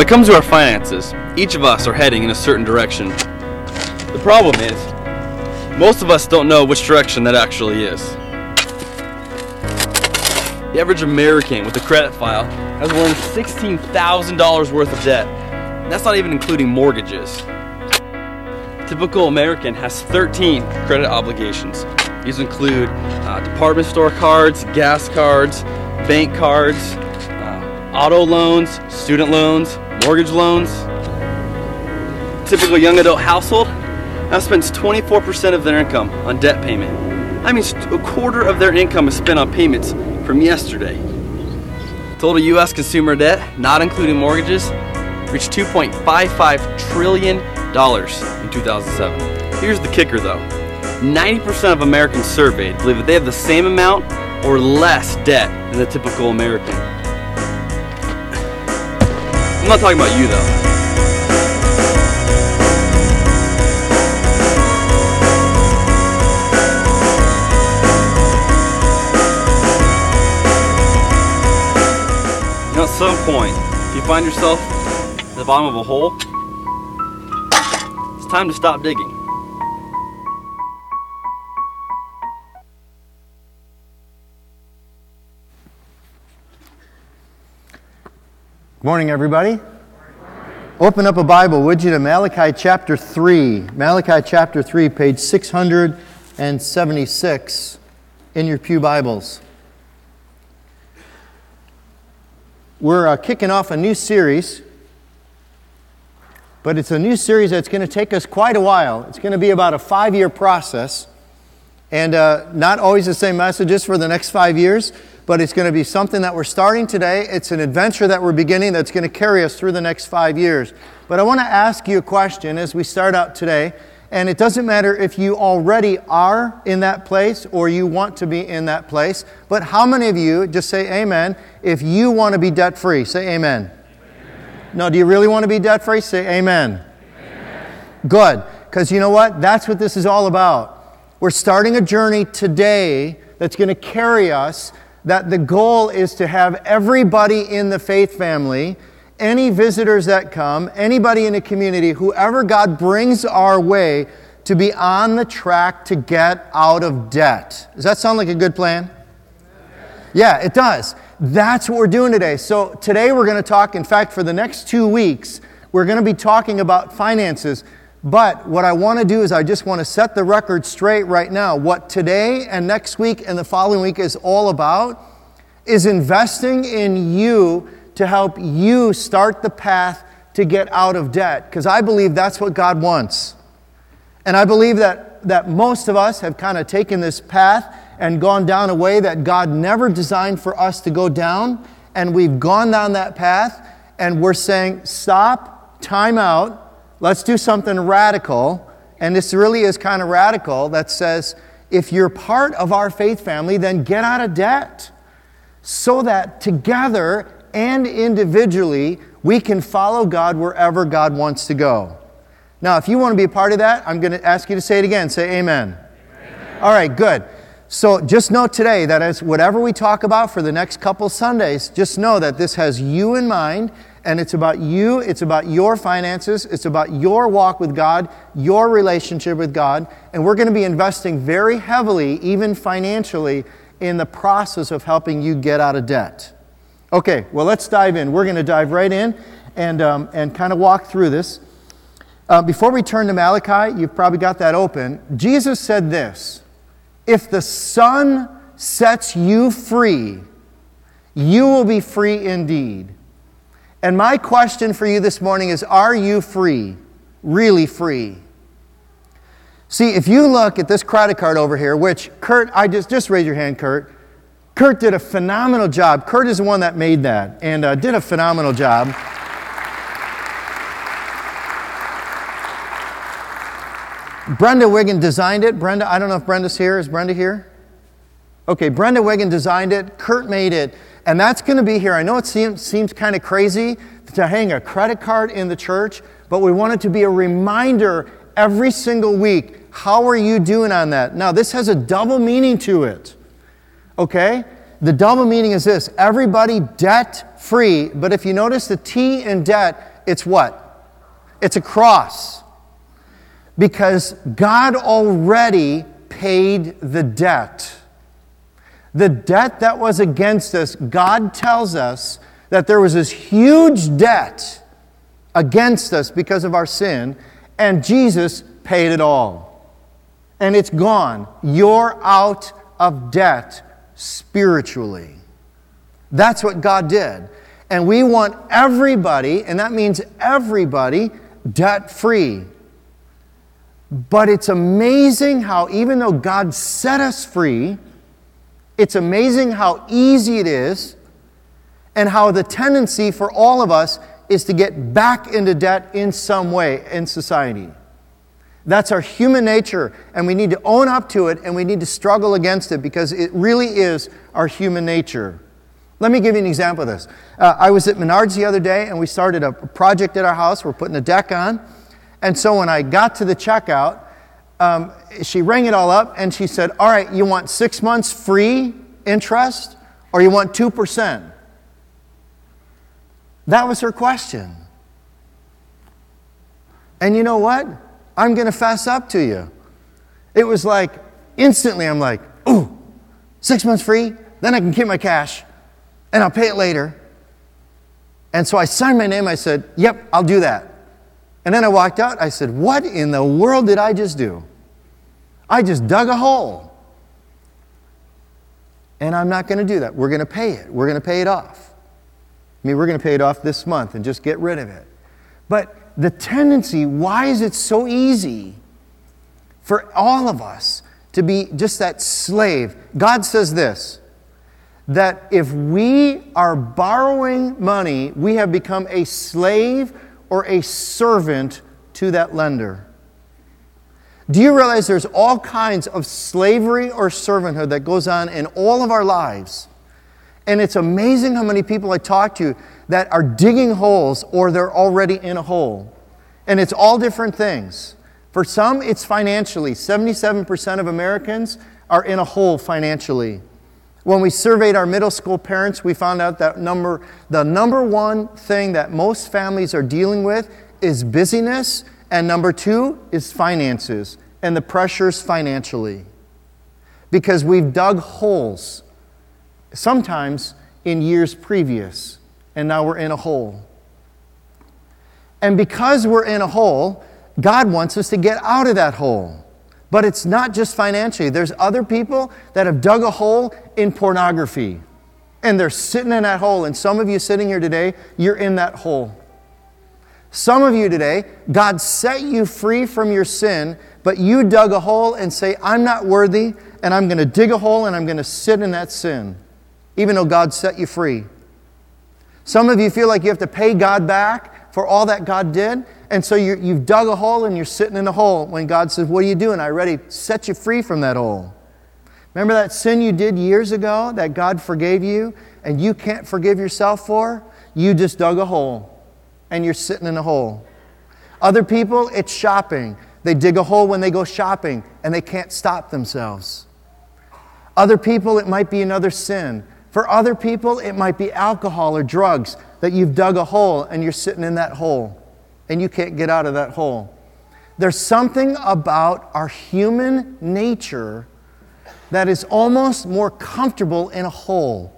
When it comes to our finances, each of us are heading in a certain direction. The problem is, most of us don't know which direction that actually is. The average American with a credit file has more than $16,000 worth of debt. That's not even including mortgages. Typical American has 13 credit obligations. These include uh, department store cards, gas cards, bank cards, uh, auto loans, student loans, mortgage loans. Typical young adult household now spends 24% of their income on debt payment. That means a quarter of their income is spent on payments from yesterday. Total US consumer debt, not including mortgages, reached $2.55 trillion in 2007. Here's the kicker though 90% of Americans surveyed believe that they have the same amount or less debt than the typical American. I'm not talking about you though. You know, at some point, if you find yourself at the bottom of a hole, it's time to stop digging. Morning, everybody. Open up a Bible, would you, to Malachi chapter 3. Malachi chapter 3, page 676 in your Pew Bibles. We're uh, kicking off a new series, but it's a new series that's going to take us quite a while. It's going to be about a five year process, and uh, not always the same messages for the next five years, but it's going to be something that we're starting today. It's an adventure that we're beginning that's going to carry us through the next five years. But I want to ask you a question as we start out today. And it doesn't matter if you already are in that place or you want to be in that place, but how many of you, just say amen, if you want to be debt free, say amen. amen. No, do you really want to be debt free? Say amen. amen. Good, because you know what? That's what this is all about. We're starting a journey today that's going to carry us, that the goal is to have everybody in the faith family any visitors that come, anybody in the community, whoever God brings our way to be on the track to get out of debt. Does that sound like a good plan? Yeah, it does. That's what we're doing today. So, today we're going to talk, in fact, for the next two weeks, we're going to be talking about finances. But what I want to do is I just want to set the record straight right now. What today and next week and the following week is all about is investing in you to help you start the path to get out of debt. Because I believe that's what God wants. And I believe that, that most of us have kind of taken this path and gone down a way that God never designed for us to go down. And we've gone down that path and we're saying, stop, time out, let's do something radical. And this really is kind of radical that says, if you're part of our faith family, then get out of debt so that together and individually, we can follow God wherever God wants to go. Now, if you want to be a part of that, I'm going to ask you to say it again. Say amen. amen. All right, good. So just know today that as whatever we talk about for the next couple Sundays, just know that this has you in mind and it's about you, it's about your finances, it's about your walk with God, your relationship with God, and we're going to be investing very heavily, even financially, in the process of helping you get out of debt. Okay, well, let's dive in. We're going to dive right in and, um, and kind of walk through this. Uh, before we turn to Malachi, you've probably got that open. Jesus said this If the Son sets you free, you will be free indeed. And my question for you this morning is Are you free? Really free? See, if you look at this credit card over here, which Kurt, I just, just raise your hand, Kurt. Kurt did a phenomenal job. Kurt is the one that made that and uh, did a phenomenal job. Brenda Wiggin designed it. Brenda, I don't know if Brenda's here. Is Brenda here? Okay, Brenda Wiggin designed it. Kurt made it. And that's going to be here. I know it seems, seems kind of crazy to hang a credit card in the church, but we want it to be a reminder every single week. How are you doing on that? Now, this has a double meaning to it. Okay? The double meaning is this everybody debt free, but if you notice the T in debt It's what? It's a cross. Because God already paid the debt. The debt that was against us, God tells us that there was this huge debt against us because of our sin, and Jesus paid it all. And it's gone. You're out of debt spiritually. That's what God did. And we want everybody, and that means everybody, debt free. But it's amazing how, even though God set us free, it's amazing how easy it is and how the tendency for all of us is to get back into debt in some way in society. That's our human nature, and we need to own up to it and we need to struggle against it because it really is our human nature. Let me give you an example of this. Uh, I was at Menards the other day and we started a project at our house. We're putting a deck on. And so when I got to the checkout, um, she rang it all up and she said, All right, you want six months free interest or you want 2%? That was her question. And you know what? I'm going to fess up to you. It was like instantly, I'm like, Ooh, six months free, then I can keep my cash and I'll pay it later. And so I signed my name. I said, Yep, I'll do that. And then I walked out. I said, What in the world did I just do? I just dug a hole. And I'm not going to do that. We're going to pay it. We're going to pay it off. I mean, we're going to pay it off this month and just get rid of it. But the tendency, why is it so easy for all of us to be just that slave? God says this that if we are borrowing money, we have become a slave or a servant to that lender. Do you realize there's all kinds of slavery or servanthood that goes on in all of our lives? And it's amazing how many people I talk to that are digging holes or they're already in a hole. And it's all different things. For some, it's financially. 77% of Americans are in a hole financially. When we surveyed our middle school parents, we found out that number, the number one thing that most families are dealing with is busyness, and number two is finances and the pressures financially. Because we've dug holes, sometimes in years previous, and now we're in a hole. And because we're in a hole, God wants us to get out of that hole. But it's not just financially. There's other people that have dug a hole in pornography. And they're sitting in that hole. And some of you sitting here today, you're in that hole. Some of you today, God set you free from your sin, but you dug a hole and say, I'm not worthy, and I'm going to dig a hole and I'm going to sit in that sin, even though God set you free. Some of you feel like you have to pay God back for all that God did, and so you have dug a hole and you're sitting in a hole when God says, What are you doing? I already set you free from that hole. Remember that sin you did years ago that God forgave you and you can't forgive yourself for? You just dug a hole and you're sitting in a hole. Other people, it's shopping. They dig a hole when they go shopping and they can't stop themselves. Other people, it might be another sin. For other people, it might be alcohol or drugs that you've dug a hole and you're sitting in that hole and you can't get out of that hole. There's something about our human nature that is almost more comfortable in a hole.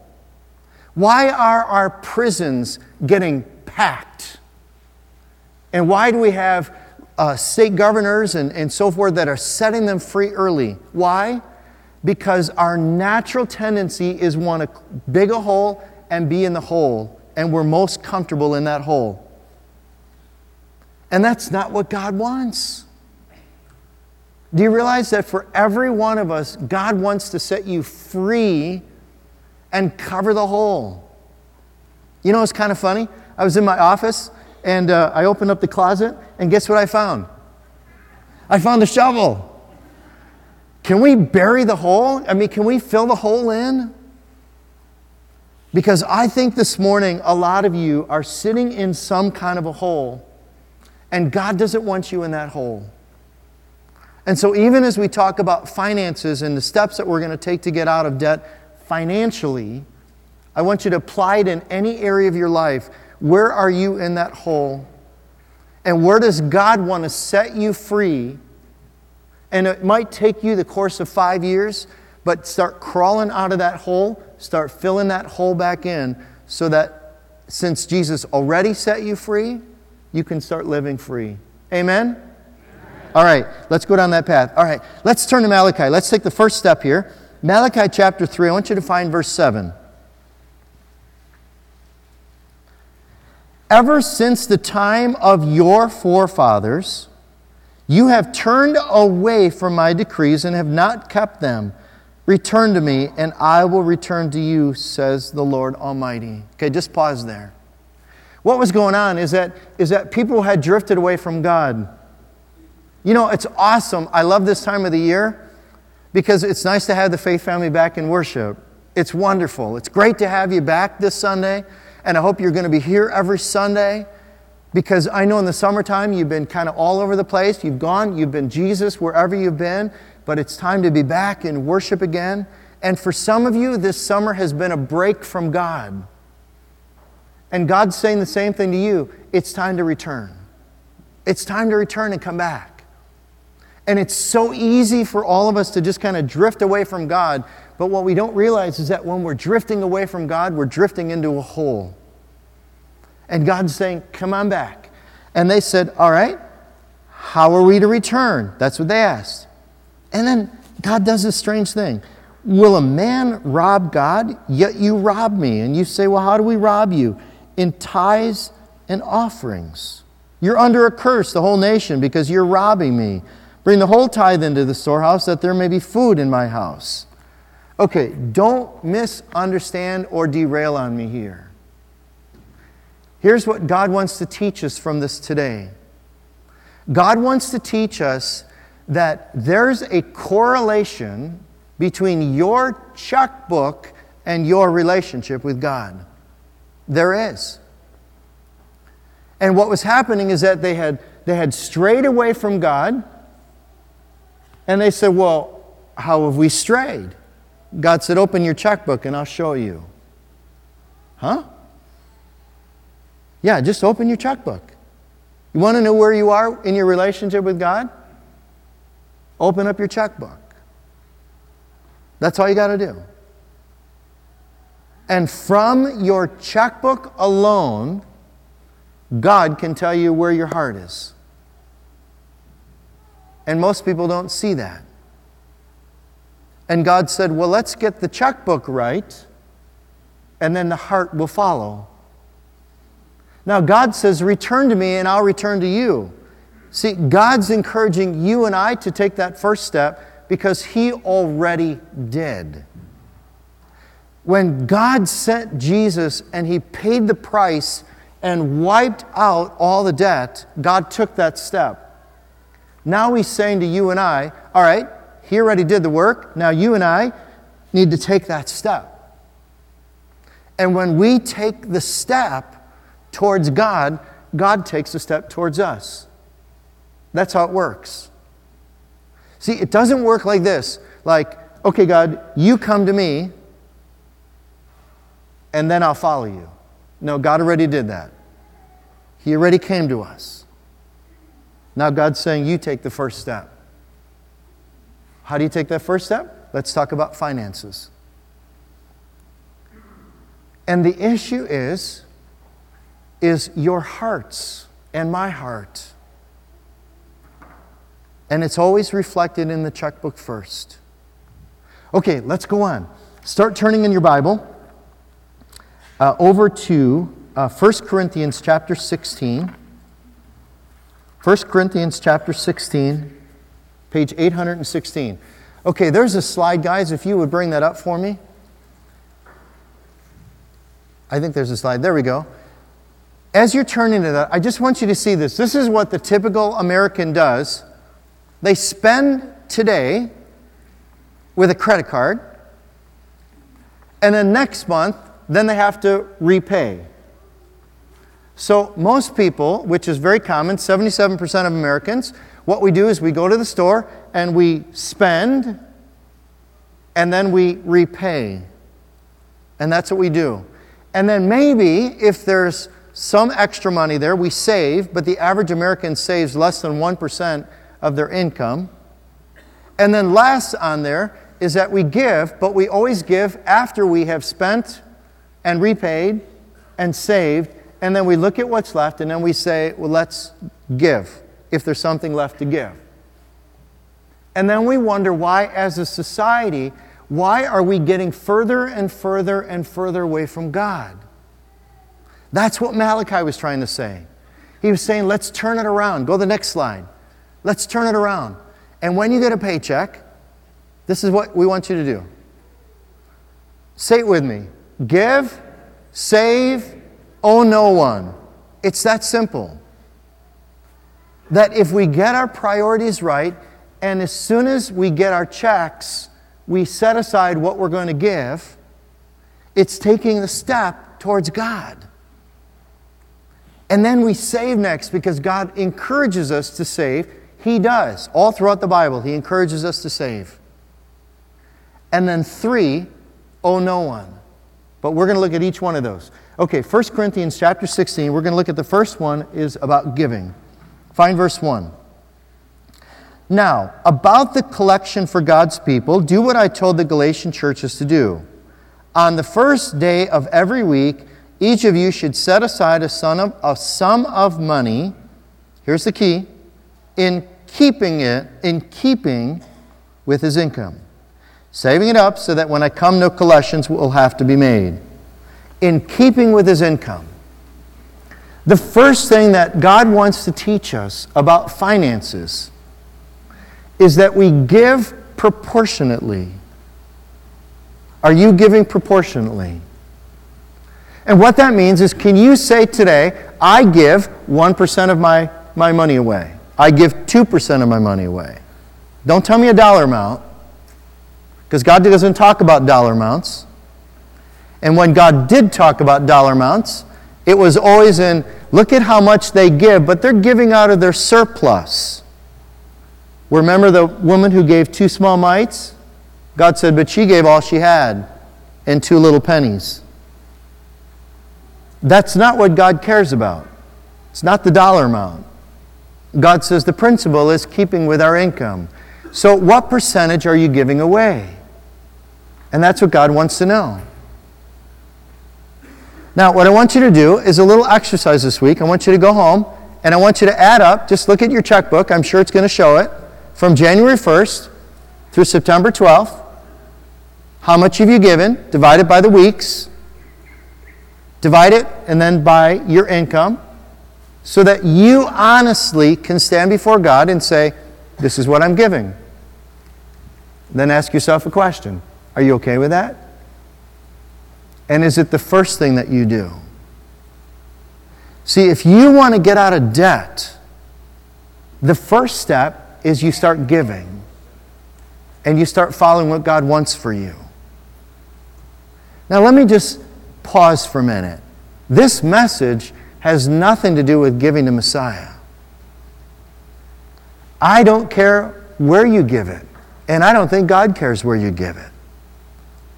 Why are our prisons getting packed? And why do we have uh, state governors and, and so forth that are setting them free early? Why? Because our natural tendency is want to dig a hole and be in the hole, and we're most comfortable in that hole. And that's not what God wants. Do you realize that for every one of us, God wants to set you free and cover the hole? You know, it's kind of funny. I was in my office and uh, I opened up the closet, and guess what I found? I found a shovel. Can we bury the hole? I mean, can we fill the hole in? Because I think this morning a lot of you are sitting in some kind of a hole and God doesn't want you in that hole. And so, even as we talk about finances and the steps that we're going to take to get out of debt financially, I want you to apply it in any area of your life. Where are you in that hole? And where does God want to set you free? And it might take you the course of five years, but start crawling out of that hole, start filling that hole back in so that since Jesus already set you free, you can start living free. Amen? All right, let's go down that path. All right, let's turn to Malachi. Let's take the first step here. Malachi chapter 3, I want you to find verse 7. Ever since the time of your forefathers, you have turned away from my decrees and have not kept them. Return to me, and I will return to you, says the Lord Almighty. Okay, just pause there. What was going on is that, is that people had drifted away from God. You know, it's awesome. I love this time of the year because it's nice to have the faith family back in worship. It's wonderful. It's great to have you back this Sunday, and I hope you're going to be here every Sunday because I know in the summertime you've been kind of all over the place. You've gone, you've been Jesus wherever you've been, but it's time to be back in worship again. And for some of you, this summer has been a break from God. And God's saying the same thing to you it's time to return. It's time to return and come back. And it's so easy for all of us to just kind of drift away from God. But what we don't realize is that when we're drifting away from God, we're drifting into a hole. And God's saying, Come on back. And they said, All right, how are we to return? That's what they asked. And then God does this strange thing. Will a man rob God? Yet you rob me. And you say, Well, how do we rob you? In tithes and offerings. You're under a curse, the whole nation, because you're robbing me. Bring the whole tithe into the storehouse that there may be food in my house. Okay, don't misunderstand or derail on me here. Here's what God wants to teach us from this today God wants to teach us that there's a correlation between your checkbook and your relationship with God. There is. And what was happening is that they had, they had strayed away from God and they said, Well, how have we strayed? God said, Open your checkbook and I'll show you. Huh? Yeah, just open your checkbook. You want to know where you are in your relationship with God? Open up your checkbook. That's all you got to do. And from your checkbook alone, God can tell you where your heart is. And most people don't see that. And God said, Well, let's get the checkbook right, and then the heart will follow. Now, God says, Return to me, and I'll return to you. See, God's encouraging you and I to take that first step because He already did. When God sent Jesus and He paid the price and wiped out all the debt, God took that step. Now he's saying to you and I, all right, he already did the work. Now you and I need to take that step. And when we take the step towards God, God takes a step towards us. That's how it works. See, it doesn't work like this like, okay, God, you come to me, and then I'll follow you. No, God already did that. He already came to us. Now God's saying, you take the first step. How do you take that first step? Let's talk about finances. And the issue is, is your hearts and my heart. And it's always reflected in the checkbook first. Okay, let's go on. Start turning in your Bible uh, over to uh, 1 Corinthians chapter 16. 1 Corinthians chapter 16, page 816. Okay, there's a slide, guys. If you would bring that up for me. I think there's a slide. There we go. As you're turning to that, I just want you to see this. This is what the typical American does. They spend today with a credit card, and then next month, then they have to repay. So, most people, which is very common, 77% of Americans, what we do is we go to the store and we spend and then we repay. And that's what we do. And then maybe if there's some extra money there. We save, but the average American saves less than 1% of their income. And then last on there is that we give, but we always give after we have spent and repaid and saved. And then we look at what's left and then we say, well, let's give if there's something left to give. And then we wonder why, as a society, why are we getting further and further and further away from God? That's what Malachi was trying to say. He was saying, let's turn it around. Go to the next slide. Let's turn it around. And when you get a paycheck, this is what we want you to do. Say it with me give, save, owe no one. It's that simple. That if we get our priorities right, and as soon as we get our checks, we set aside what we're going to give, it's taking the step towards God. And then we save next because God encourages us to save. He does. All throughout the Bible, He encourages us to save. And then three, owe no one. But we're going to look at each one of those. Okay, 1 Corinthians chapter 16, we're going to look at the first one is about giving. Find verse 1. Now, about the collection for God's people, do what I told the Galatian churches to do. On the first day of every week, each of you should set aside a of, a sum of money. Here's the key in keeping it, in keeping with his income saving it up so that when I come, no collections will have to be made. In keeping with his income. The first thing that God wants to teach us about finances is that we give proportionately. Are you giving proportionately? And what that means is can you say today, I give 1% of my, my money away? I give 2% of my money away. Don't tell me a dollar amount. Because God doesn't talk about dollar amounts. And when God did talk about dollar amounts, it was always in look at how much they give, but they're giving out of their surplus. Remember the woman who gave two small mites? God said, but she gave all she had and two little pennies. That's not what God cares about. It's not the dollar amount. God says the principle is keeping with our income. So, what percentage are you giving away? And that's what God wants to know. Now, what I want you to do is a little exercise this week. I want you to go home and I want you to add up, just look at your checkbook. I'm sure it's going to show it. From January 1st through September 12th, how much have you given? Divide it by the weeks. Divide it and then by your income so that you honestly can stand before God and say, This is what I'm giving. Then ask yourself a question are you okay with that? And is it the first thing that you do? See, if you want to get out of debt, the first step is you start giving and you start following what God wants for you. Now, let me just pause for a minute. This message has nothing to do with giving to Messiah. I don't care where you give it, and I don't think God cares where you give it.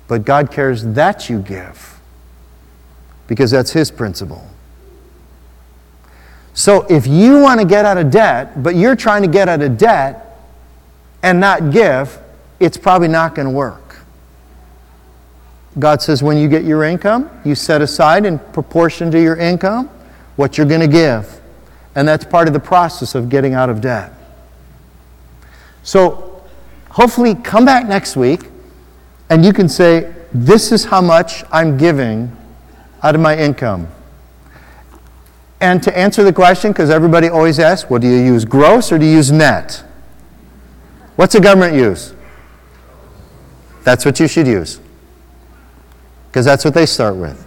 But God cares that you give because that's His principle. So if you want to get out of debt, but you're trying to get out of debt and not give, it's probably not going to work. God says when you get your income, you set aside in proportion to your income what you're going to give. And that's part of the process of getting out of debt. So hopefully, come back next week and you can say, This is how much I'm giving out of my income. And to answer the question, because everybody always asks, well, do you use gross or do you use net? What's the government use? That's what you should use. Because that's what they start with.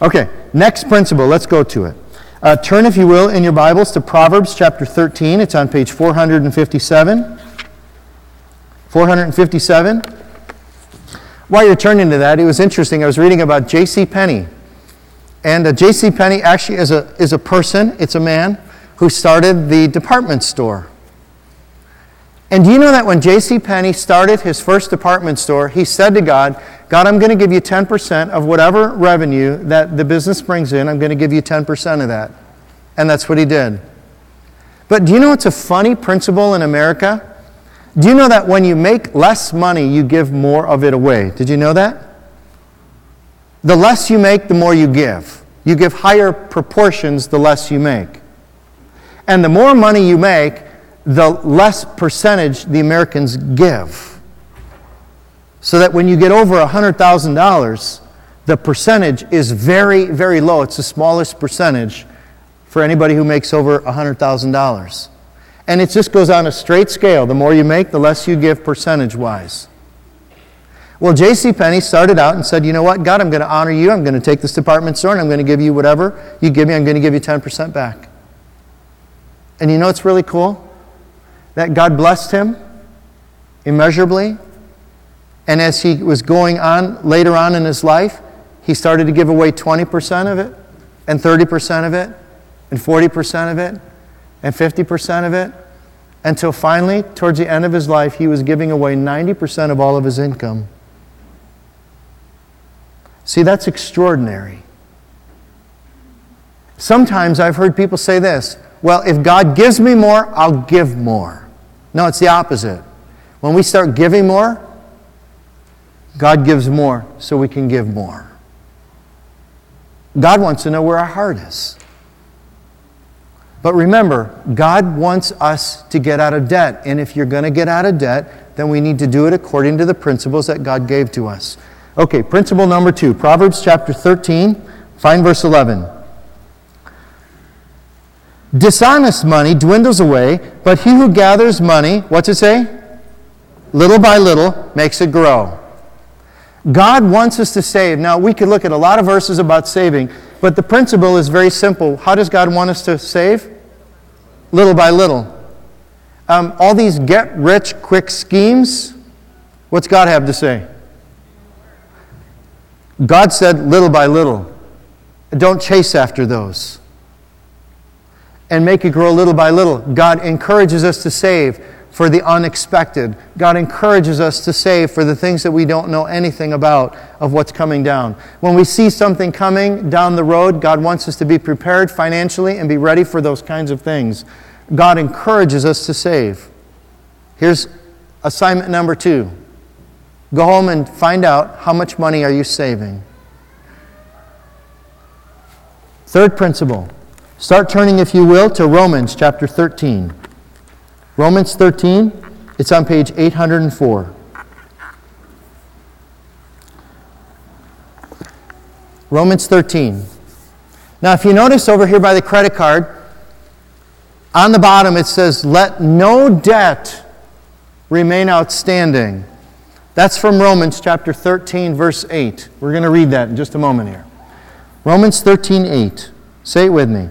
Okay, next principle, let's go to it. Uh, turn, if you will, in your Bibles to Proverbs chapter 13. It's on page 457. 457. While you're turning to that, it was interesting. I was reading about J.C. Penney. And uh, J.C. Penney actually is a, is a person, it's a man who started the department store. And do you know that when J.C. Penney started his first department store, he said to God, God, I'm going to give you 10% of whatever revenue that the business brings in. I'm going to give you 10% of that. And that's what he did. But do you know it's a funny principle in America? Do you know that when you make less money, you give more of it away? Did you know that? The less you make, the more you give. You give higher proportions the less you make. And the more money you make, the less percentage the Americans give. So that when you get over $100,000, the percentage is very, very low. It's the smallest percentage for anybody who makes over $100,000. And it just goes on a straight scale. The more you make, the less you give percentage wise. Well, J.C. Penney started out and said, You know what, God, I'm going to honor you. I'm going to take this department store and I'm going to give you whatever you give me. I'm going to give you 10% back. And you know what's really cool? That God blessed him immeasurably. And as he was going on later on in his life, he started to give away 20% of it, and 30% of it, and 40% of it, and 50% of it, until finally, towards the end of his life, he was giving away 90% of all of his income. See, that's extraordinary. Sometimes I've heard people say this well, if God gives me more, I'll give more. No, it's the opposite. When we start giving more, God gives more so we can give more. God wants to know where our heart is. But remember, God wants us to get out of debt. And if you're going to get out of debt, then we need to do it according to the principles that God gave to us. Okay, principle number two Proverbs chapter 13, find verse 11. Dishonest money dwindles away, but he who gathers money, what's it say? Little by little makes it grow. God wants us to save. Now, we could look at a lot of verses about saving, but the principle is very simple. How does God want us to save? Little by little. Um, all these get rich quick schemes, what's God have to say? God said little by little. Don't chase after those. And make it grow little by little. God encourages us to save for the unexpected. God encourages us to save for the things that we don't know anything about of what's coming down. When we see something coming down the road, God wants us to be prepared financially and be ready for those kinds of things. God encourages us to save. Here's assignment number two Go home and find out how much money are you saving. Third principle. Start turning, if you will, to Romans chapter 13. Romans 13, it's on page 804. Romans 13. Now, if you notice over here by the credit card, on the bottom it says, Let no debt remain outstanding that's from Romans chapter 13, verse 8. We're going to read that in just a moment here. Romans 13, 8. Say it with me.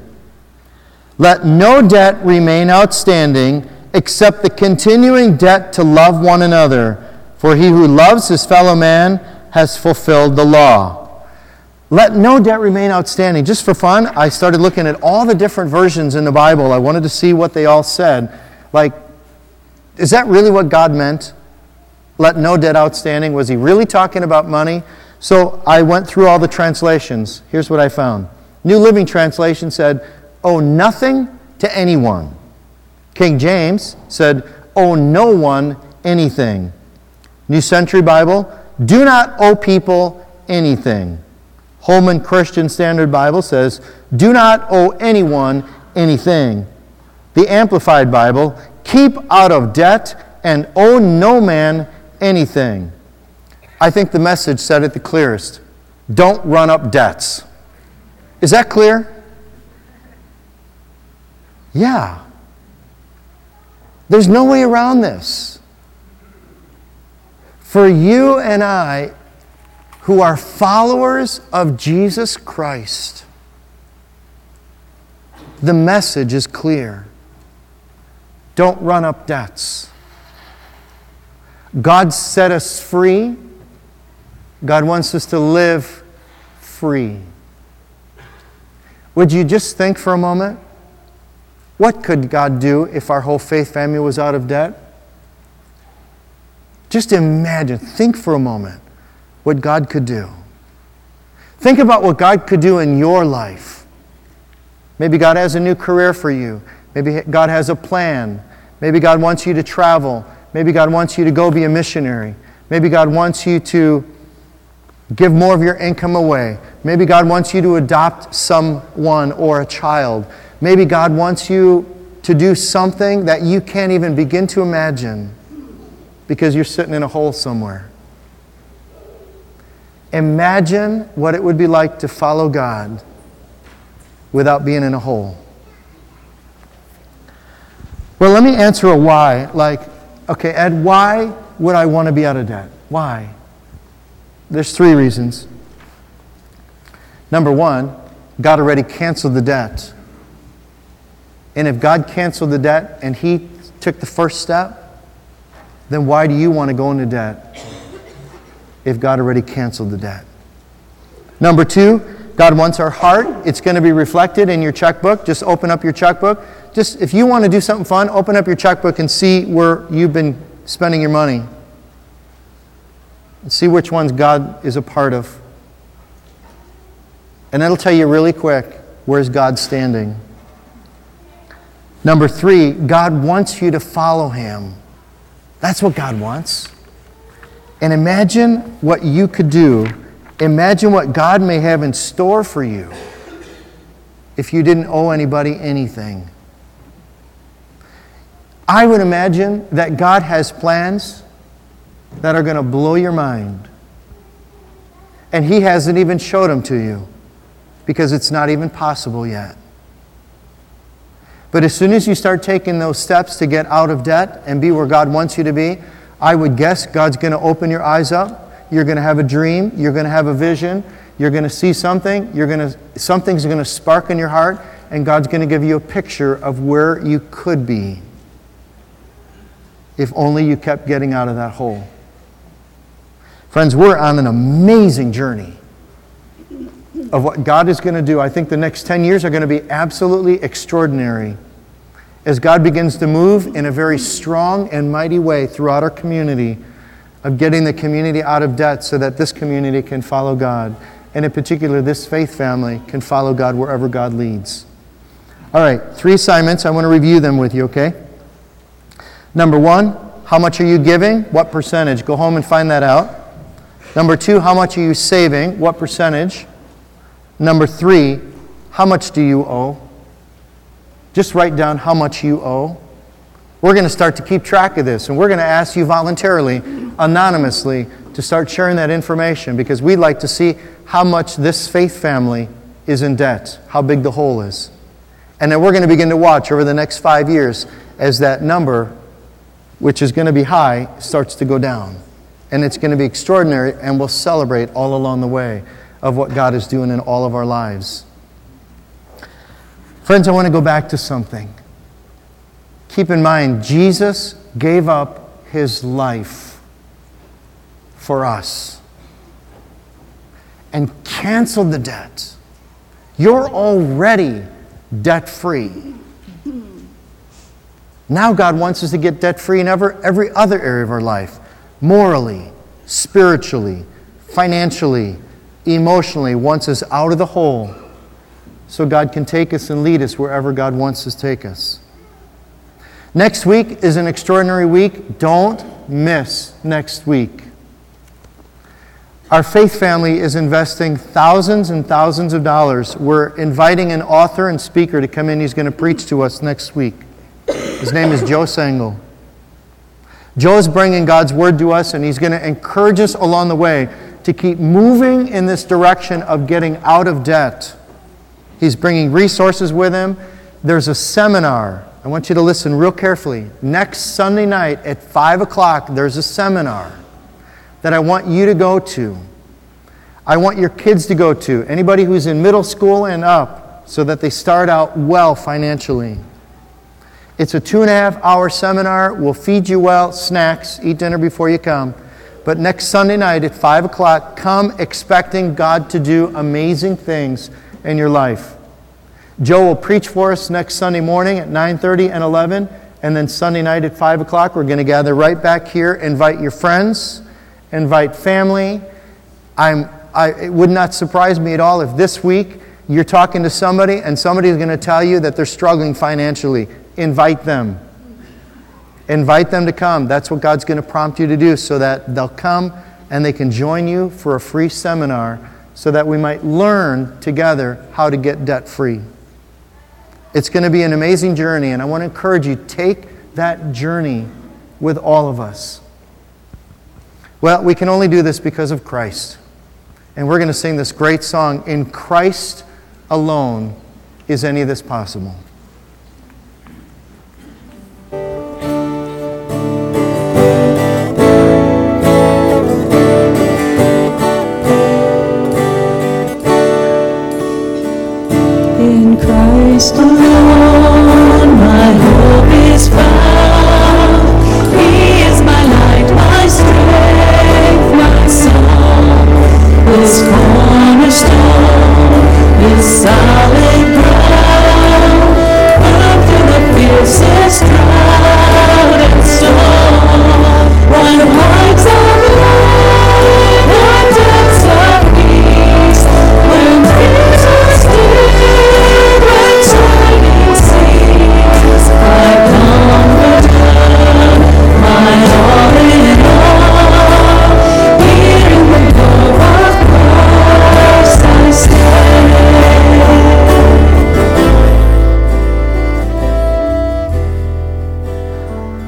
Let no debt remain outstanding except the continuing debt to love one another, for he who loves his fellow man has fulfilled the law. Let no debt remain outstanding. Just for fun, I started looking at all the different versions in the Bible. I wanted to see what they all said. Like, is that really what God meant? let no debt outstanding. Was he really talking about money? So I went through all the translations. Here's what I found New Living Translation said, Owe nothing to anyone. King James said, Owe no one anything. New Century Bible, do not owe people anything. Holman Christian Standard Bible says, Do not owe anyone anything. The Amplified Bible, keep out of debt and owe no man anything. I think the message said it the clearest. Don't run up debts. Is that clear? Yeah. There's no way around this. For you and I, who are followers of Jesus Christ, the message is clear. Don't run up debts. God set us free. God wants us to live free. Would you just think for a moment? What could God do if our whole faith family was out of debt? Just imagine, think for a moment. what God could do. Think about what God could do in your life. Maybe God has a new career for you. Maybe God has a plan. Maybe God wants you to travel. Maybe God wants you to go be a missionary. Maybe God wants you to give more of your income away. Maybe God wants you to adopt someone or a child. Maybe God wants you to do something that you can't even begin to imagine because you're sitting in a hole somewhere. Imagine what it would be like to follow God without being in a hole. Well, let me answer a why. Like, okay, Ed, why would I want to be out of debt? Why? There's three reasons. Number one, God already canceled the debt. And if God canceled the debt and He took the first step, then why do you want to go into debt if God already canceled the debt? Number two, God wants our heart. It's going to be reflected in your checkbook. Just open up your checkbook. Just if you want to do something fun, open up your checkbook and see where you've been spending your money. And see which ones God is a part of. And that'll tell you really quick where's God standing. Number three, God wants you to follow Him. That's what God wants. And imagine what you could do. Imagine what God may have in store for you if you didn't owe anybody anything. I would imagine that God has plans that are going to blow your mind. And He hasn't even showed them to you because it's not even possible yet. But as soon as you start taking those steps to get out of debt and be where God wants you to be, I would guess God's going to open your eyes up. You're going to have a dream. You're going to have a vision. You're going to see something. You're going to, something's going to spark in your heart, and God's going to give you a picture of where you could be if only you kept getting out of that hole. Friends, we're on an amazing journey of what God is going to do. I think the next 10 years are going to be absolutely extraordinary as God begins to move in a very strong and mighty way throughout our community of getting the community out of debt so that this community can follow God. And in particular, this faith family can follow God wherever God leads. All right, three assignments. I want to review them with you, okay? Number one, how much are you giving? What percentage? Go home and find that out. Number two, how much are you saving? What percentage? Number three, how much do you owe? Just write down how much you owe. We're going to start to keep track of this, and we're going to ask you voluntarily, anonymously, to start sharing that information because we'd like to see how much this faith family is in debt, how big the hole is. And then we're going to begin to watch over the next five years as that number, which is going to be high, starts to go down. And it's going to be extraordinary, and we'll celebrate all along the way of what God is doing in all of our lives. Friends, I want to go back to something. Keep in mind, Jesus gave up his life for us and canceled the debt. You're already debt free. Now, God wants us to get debt free in every, every other area of our life morally, spiritually, financially, emotionally wants us out of the hole so God can take us and lead us wherever God wants to take us. Next week is an extraordinary week. Don't miss next week. Our faith family is investing thousands and thousands of dollars. We're inviting an author and speaker to come in. He's going to preach to us next week. His name is Joe Sangl. Joe is bringing God's word to us, and he's going to encourage us along the way to keep moving in this direction of getting out of debt. He's bringing resources with him. There's a seminar. I want you to listen real carefully. Next Sunday night at 5 o'clock, there's a seminar that I want you to go to. I want your kids to go to. Anybody who's in middle school and up, so that they start out well financially. It's a two and a half hour seminar. We'll feed you well, snacks, eat dinner before you come. But next Sunday night at 5 o'clock, come expecting God to do amazing things in your life. Joe will preach for us next Sunday morning at 9.30 and 11. And then Sunday night at 5 o'clock, we're going to gather right back here. Invite your friends, invite family, I'm, I, it would not surprise me at all if this week you're talking to somebody and somebody's going to tell you that they're struggling financially. Invite them. Invite them to come. That's what God's going to prompt you to do so that they'll come and they can join you for a free seminar so that we might learn together how to get debt free. It's going to be an amazing journey, and I want to encourage you take that journey with all of us. Well, we can only do this because of Christ. And we're going to sing this great song In Christ alone is any of this possible.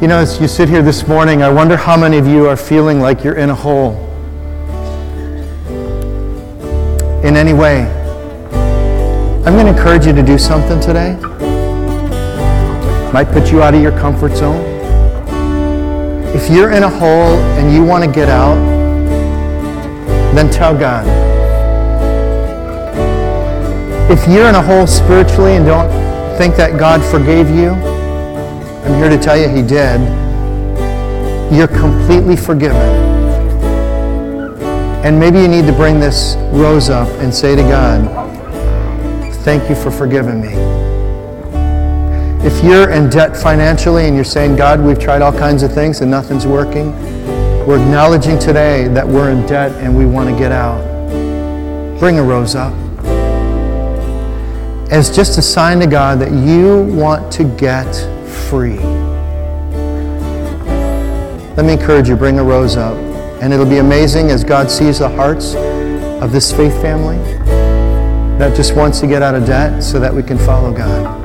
Know, as you sit here this morning, I wonder how many of you are feeling like you're in a hole in any way. I'm going to encourage you to do something today. Might put you out of your comfort zone. If you're in a hole and you want to get out, then tell God. If you're in a hole spiritually and don't think that God forgave you, I'm here to tell you He did. You're completely forgiven. And maybe you need to bring this rose up and say to God, Thank you for forgiving me. If you're in debt financially and you're saying, God, we've tried all kinds of things and nothing's working, we're acknowledging today that we're in debt and we want to get out. Bring a rose up as just a sign to God that you want to get free. Let me encourage you, bring a rose up. And it'll be amazing as God sees the hearts of this faith family that just wants to get out of debt so that we can follow God.